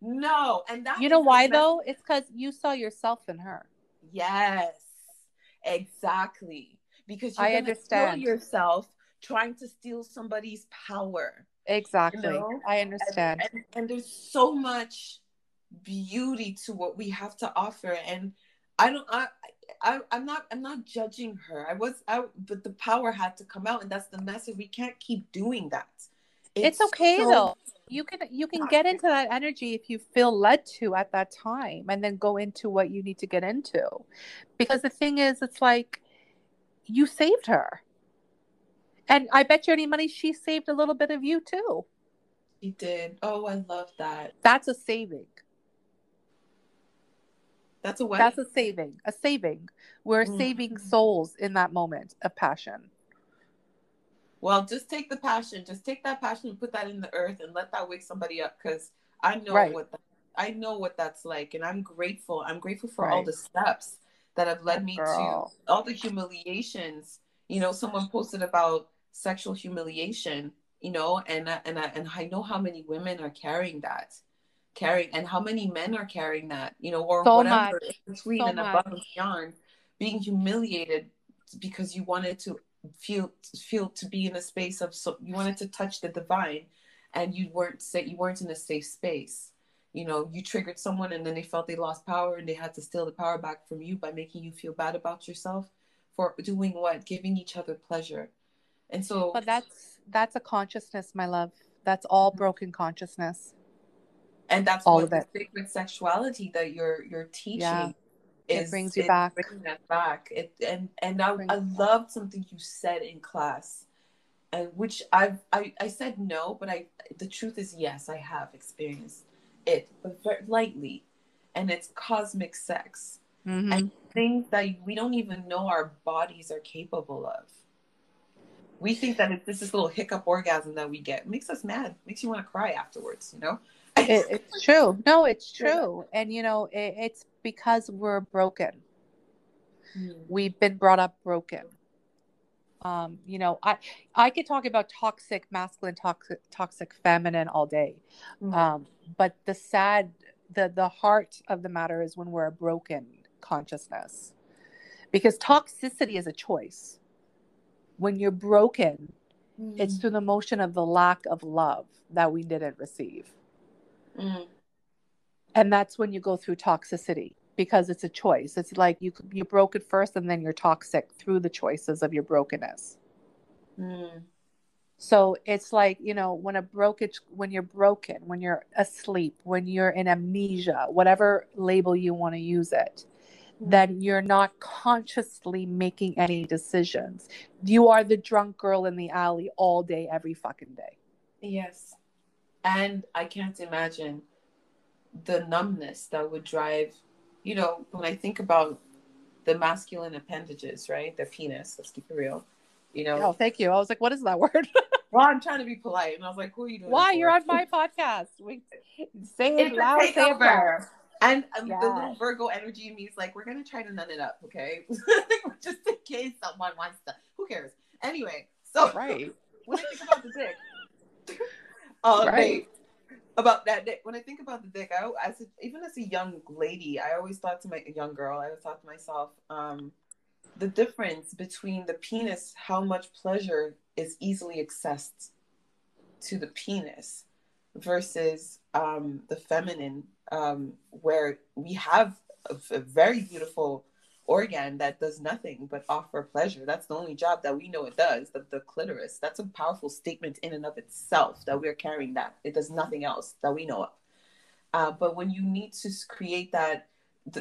No, and that You know why though? It's because you saw yourself in her. Yes, exactly. Because you're I understand. yourself trying to steal somebody's power. Exactly. know? I understand. and, and there's so much beauty to what we have to offer. And I don't I I I'm not I'm not judging her. I was I but the power had to come out and that's the message. We can't keep doing that. It's, okay so- though. You can you can get into that energy if you feel led to at that time and then go into what you need to get into. Because the thing is it's like you saved her. And I bet you any money she saved a little bit of you too. She did. Oh, I love that. That's a saving. That's a what? That's a saving. A saving. We're Mm. saving souls in that moment of passion. Well, just take the passion. Just take that passion and put that in the earth and let that wake somebody up because I know Right. what that, I know what that's like, and I'm grateful. I'm grateful for all the steps that have led me Girl. to all the humiliations. You know, someone posted about sexual humiliation. You know, and I, and and I know how many women are carrying that, carrying, and how many men are carrying that. You know, or So whatever much. between So and much. above and beyond, being humiliated because you wanted to feel feel to be in a space of so you wanted to touch the divine and you weren't say you weren't in a safe space you know you triggered someone and then they felt they lost power and they had to steal the power back from you by making you feel bad about yourself for doing what giving each other pleasure and so But that's that's a consciousness, my love. That's all mm-hmm. broken consciousness. and that's all of the it. sacred sexuality that you're you're teaching Yeah. It brings you is back. bringing that back. It and and I, Brings I loved something you said in class and which I've I, I said no but I the truth is yes I have experienced it but very lightly. And it's cosmic sex Mhm. and things that we don't even know our bodies are capable of. We think that it's this little hiccup orgasm that we get. It makes us mad. Makes you want to cry afterwards you know It, it's true. No, it's true. And you know, it, it's because we're broken. Hmm. We've been brought up broken. Um, you know, I I could talk about toxic masculine, toxic toxic feminine all day. Hmm. Um, but the sad, the the heart of the matter is when we're a broken consciousness, because toxicity is a choice. When you're broken, it's through the motion of the lack of love that we didn't receive. Mm. and that's when you go through toxicity because it's a choice it's like you you broke it first and then you're toxic through the choices of your brokenness Mm. so it's like you know when a brokerage when you're broken when you're asleep when you're in amnesia whatever label you want to use it then you're not consciously making any decisions you are the drunk girl in the alley all day every fucking day Yes. And I can't imagine the numbness that would drive, you know, when I think about the masculine appendages, right? The penis, let's keep it real. You know, oh thank you i was like what is that word well, I'm trying to be polite. And I was like, who are you doing? Why you're on my podcast? We say it It's loud, say it. And um, the little Virgo energy in me is like, we're to try to nun it up, okay? Just in case someone wants to. Who cares? Anyway, so Right. when I think about the dick, uh, Right. right. about that dick. When I think about the dick, I as a, even as a young lady, I always thought to my a young girl, I always thought to myself, um, the difference between the penis, how much pleasure is easily accessed to the penis, versus um, the feminine, um, where we have a, a very beautiful organ that does nothing but offer pleasure. That's the only job that we know it does, the, the clitoris. That's a powerful statement in and of itself that we're carrying that. It does nothing else that we know of. Uh, but when you need to create that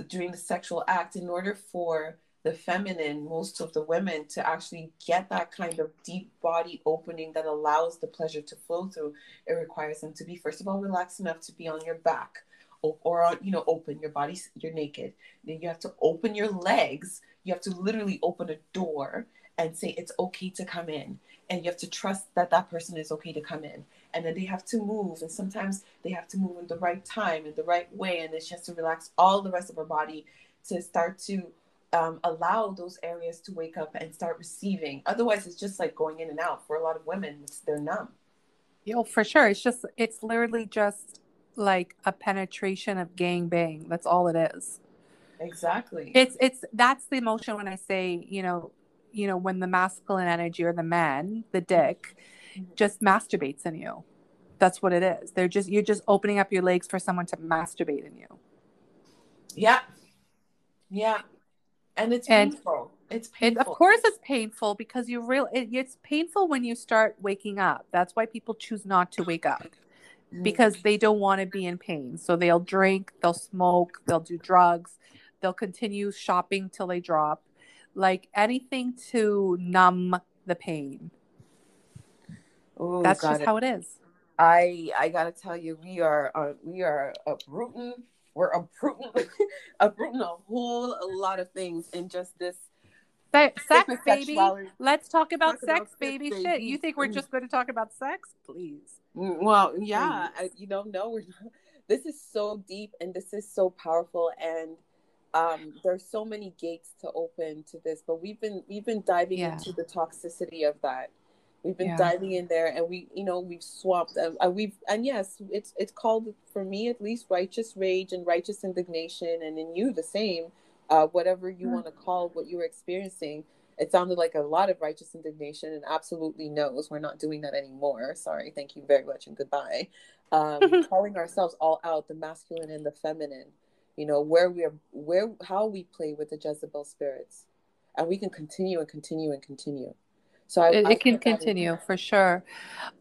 during the sexual act, in order for the feminine, most of the women, to actually get that kind of deep body opening that allows the pleasure to flow through, it requires them to be, first of all, relaxed enough to be on your back or, or you know, open your body, you're naked. Then you have to open your legs. You have to literally open a door and say it's okay to come in. And you have to trust that that person is okay to come in. And then they have to move. And sometimes they have to move in the right time, in the right way. And then she has to relax all the rest of her body to start to um, allow those areas to wake up and start receiving. Otherwise, it's just like going in and out. For a lot of women, they're numb. Yo, for sure. It's just, it's literally just like a penetration of gang bang. That's all it is. Exactly. It's it's that's the emotion when I say, you know, you know, when the masculine energy or the man, the dick, Mhm. just masturbates in you. That's what it is. They're just you're just opening up your legs for someone to masturbate in you. yeah. Yeah. And it's And- painful. It's It, painful. of course, it's painful because you real. It, it's painful when you start waking up. That's why people choose not to wake up. Because they don't want to be in pain. So they'll drink, they'll smoke, they'll do drugs, they'll continue shopping till they drop, like anything to numb the pain. Ooh, That's just it. how it is. I I gotta tell you, we are uh, we are uprooting. We're uprooting, uprooting a whole lot of things in just this Se- sex, baby. Let's talk about Talk about sex, sex, baby. baby. Shit, you think we're just going to talk about sex? Please. Mm, Well, yeah, I, you don't know. We're not, this is so deep and this is so powerful, and um, there's so many gates to open to this. But we've been we've been diving Yeah. into the toxicity of that. We've been Yeah. diving in there, and we, you know, we've swapped. Uh, uh, we've and yes, it's it's called for me at least righteous rage and righteous indignation, and in you the same. Uh, whatever you Mm. want to call what you were experiencing, it sounded like a lot of righteous indignation and absolutely knows we're not doing that anymore. Sorry thank you very much and goodbye. Um, calling ourselves all out the masculine and the feminine you know where we are where how we play with the jezebel spirits. And we can continue and continue and continue so I, it, I it can continue for sure.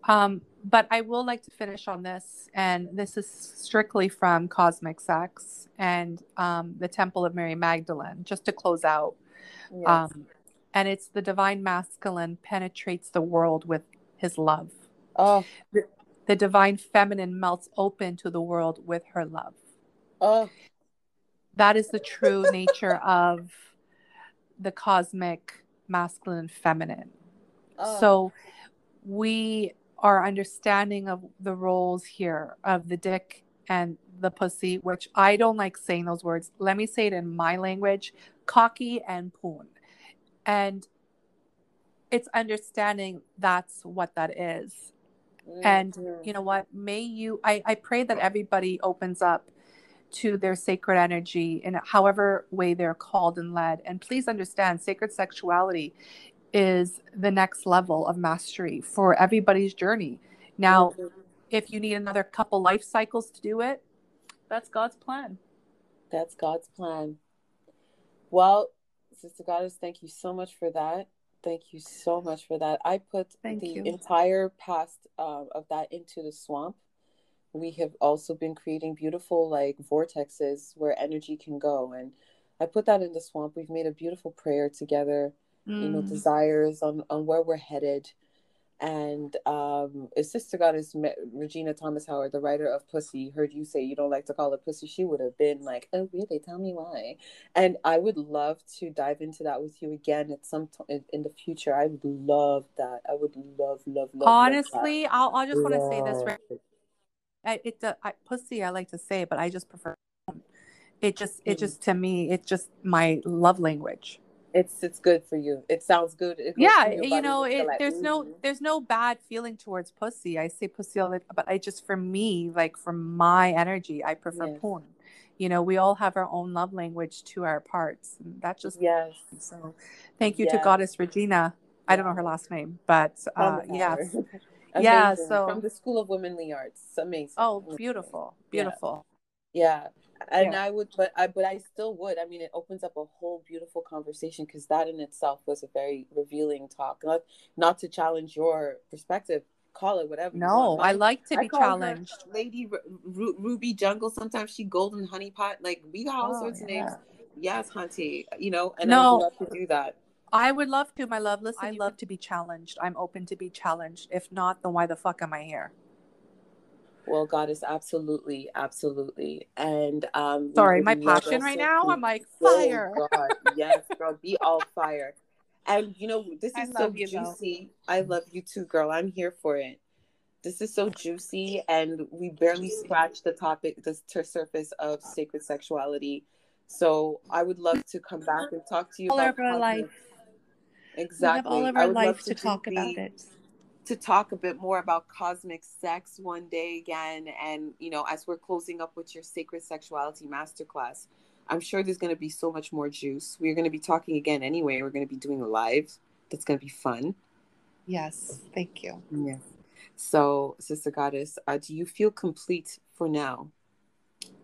Um, but I will like to finish on this, and this is strictly from Cosmic Sex and um, the Temple of Mary Magdalene, just to close out. Yes. Um, and it's the divine masculine penetrates the world with his love. oh The divine feminine melts open to the world with her love. oh That is the true nature of the cosmic masculine feminine. Oh So we are understanding of the roles here of the dick and the pussy, which I don't like saying those words. Let me say it in my language cocky and poon. And it's understanding that's what that is. And Mhm. you know what? May you, I, I pray that everybody opens up to their sacred energy in however way they're called and led. And please understand, sacred sexuality is the next level of mastery for everybody's journey. Now, if you need another couple life cycles to do it, that's God's plan. That's God's plan. Well, Sister Goddess, thank you so much for that. Thank you so much for that. I put Thank the you. entire past um, of that into the swamp. We have also been creating beautiful like vortexes where energy can go, and I put that in the swamp. We've made a beautiful prayer together. You know, Mm. desires on on where we're headed. And um, if Sister Goddess met Regena Thomashauer, the writer of Pussy, heard you say you don't like to call it Pussy, she would have been like, "Oh, really? Tell me why." And I would love to dive into that with you again at some time in, in the future. I would love that. I would love, love, love. Honestly, I'll, I just want to say this. Right, it. I, it, uh, I, pussy, I like to say, but I just prefer. It just, it Mhm. just to me, it's just my love language. It's it's good for you. It sounds good. It yeah you know it, like, there's no there's no bad feeling towards pussy i say pussy all the but i just for me like for my energy i prefer Yes. porn you know we all have our own love language to our parts and that's just Yes. so thank you to goddess regina i don't know her last name but uh Thomas yes Yeah, so- from the School of Womanly Arts. Amazing. oh Amazing. beautiful Yeah. beautiful Yeah. And Yeah. I would, but I, but I still would. I mean, it opens up a whole beautiful conversation because that in itself was a very revealing talk. Not, not to challenge your perspective, call it whatever. no i like to I be call her challenged Lady Ru- Ru- Ruby Jungle. Sometimes she Golden Honeypot. Like we got all Oh, sorts of names. Yes, Hunty. You know, and I No. would love to do that. I would love to, my love. Listen, I love to be challenged. I'm open to be challenged. If not, then why the fuck am I here? Well, Goddess, absolutely, absolutely. And um, Sorry, my passion right now. to- I'm like Oh, fire. God. Yes, girl, be all fire. And you know, this is so love you, though. juicy. I love you too, girl. I'm here for it. This is so juicy, and we barely scratched the topic, the surface of sacred sexuality. So I would love to come back and talk to you all about our life. Exactly. We have all of I our would love life to do talk about it. To talk a bit more about cosmic sex one day again. And, you know, as we're closing up with your sacred sexuality masterclass, I'm sure there's going to be so much more juice. We're going to be talking again anyway. We're going to be doing a live. That's going to be fun. Yes. Thank you. Yeah. So, Sister Goddess, uh, do you feel complete for now?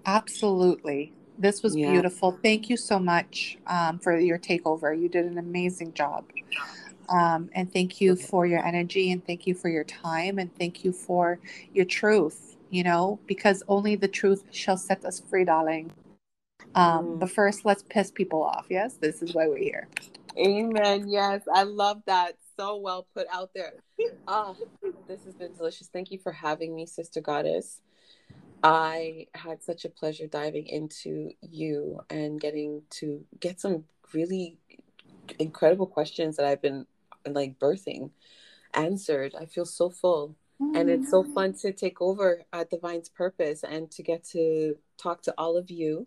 Absolutely. This was yeah. beautiful. Thank you so much um, for your takeover. You did an amazing job. Um, and thank you for your energy and thank you for your time and thank you for your truth, you know, because only the truth shall set us free, darling. Um, mm. But first, let's piss people off. Yes, this is why we're here. Amen. Yes, I love that. So well put out there. Oh, this has been delicious. Thank you for having me, Sister Goddess. I had such a pleasure diving into you and getting to get some really incredible questions that I've been like birthing answered. I feel so full. Mm-hmm. And it's so mm. fun to take over at Divine's Purpose and to get to talk to all of you.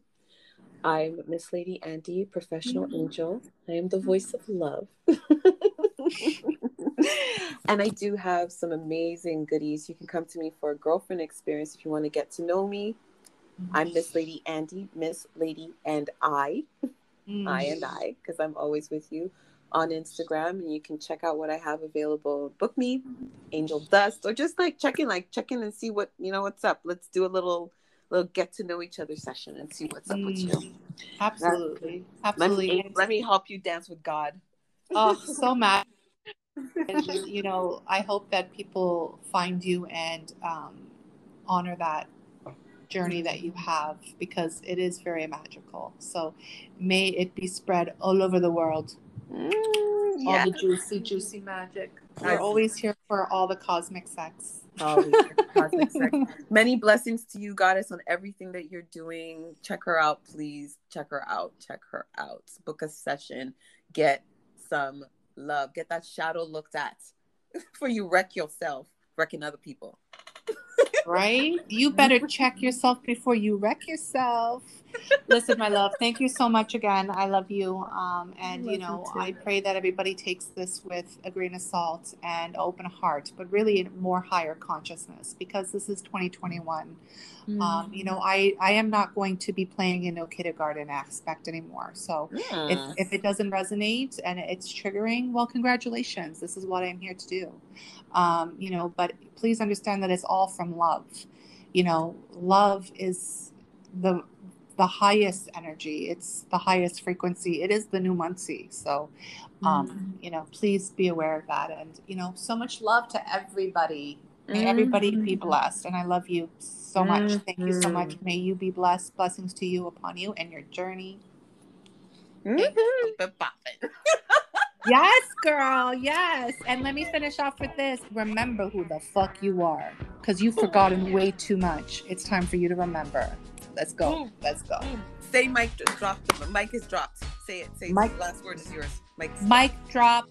I'm Miss Lady Andy, professional mm-hmm. angel. I am the voice of love. and I do have some amazing goodies. You can come to me for a girlfriend experience if you want to get to know me. I'm Miss Lady Andy, Miss Lady and I, mm. I and I, because I'm always with you on Instagram, and you can check out what I have available. Book me, Angel Dust, or just like check in, like check in and see what you know what's up. Let's do a little little get to know each other session and see what's up mm. with you. Mm. Absolutely, absolutely. Let me, let me help you dance with God. Oh, so much you know, I hope that people find you and um, honor that journey that you have because it is very magical. So may it be spread all over the world. Mm, yeah. All the juicy, juicy magic. We're always here for all the cosmic sex. cosmic sex. Many blessings to you, goddess, on everything that you're doing. Check her out, please. Check her out. Check her out. Book a session. Get some love. Get that shadow looked at before you wreck yourself, wrecking other people. right? You better check yourself before you wreck yourself. Listen, my love, thank you so much again. I love you. Um, and, you know, you I pray that everybody takes this with a grain of salt and open heart, but really more higher consciousness because this is 2021. Mm. Um, you know, I, I am not going to be playing in no kindergarten aspect anymore. So yeah. if, if it doesn't resonate and it's triggering, well, congratulations. This is what I'm here to do. Um, you know, but please understand that it's all from love. You know, love is the the highest energy. It's the highest frequency. It is the new Muncie. So, um, mm. you know, please be aware of that. And, you know, so much love to everybody. May mm. everybody be blessed. And I love you so much. Mm. Thank you so much. May you be blessed. Blessings to you upon you and your journey. Mm-hmm. yes, girl. Yes. And let me finish off with this. Remember who the fuck you are because you've forgotten way too much. It's time for you to remember. Let's go. Mm. Let's go. Mm. Say Mic dropped. Mic is dropped. Say it. Say Mic. Last word is yours. Mic. Mic drop.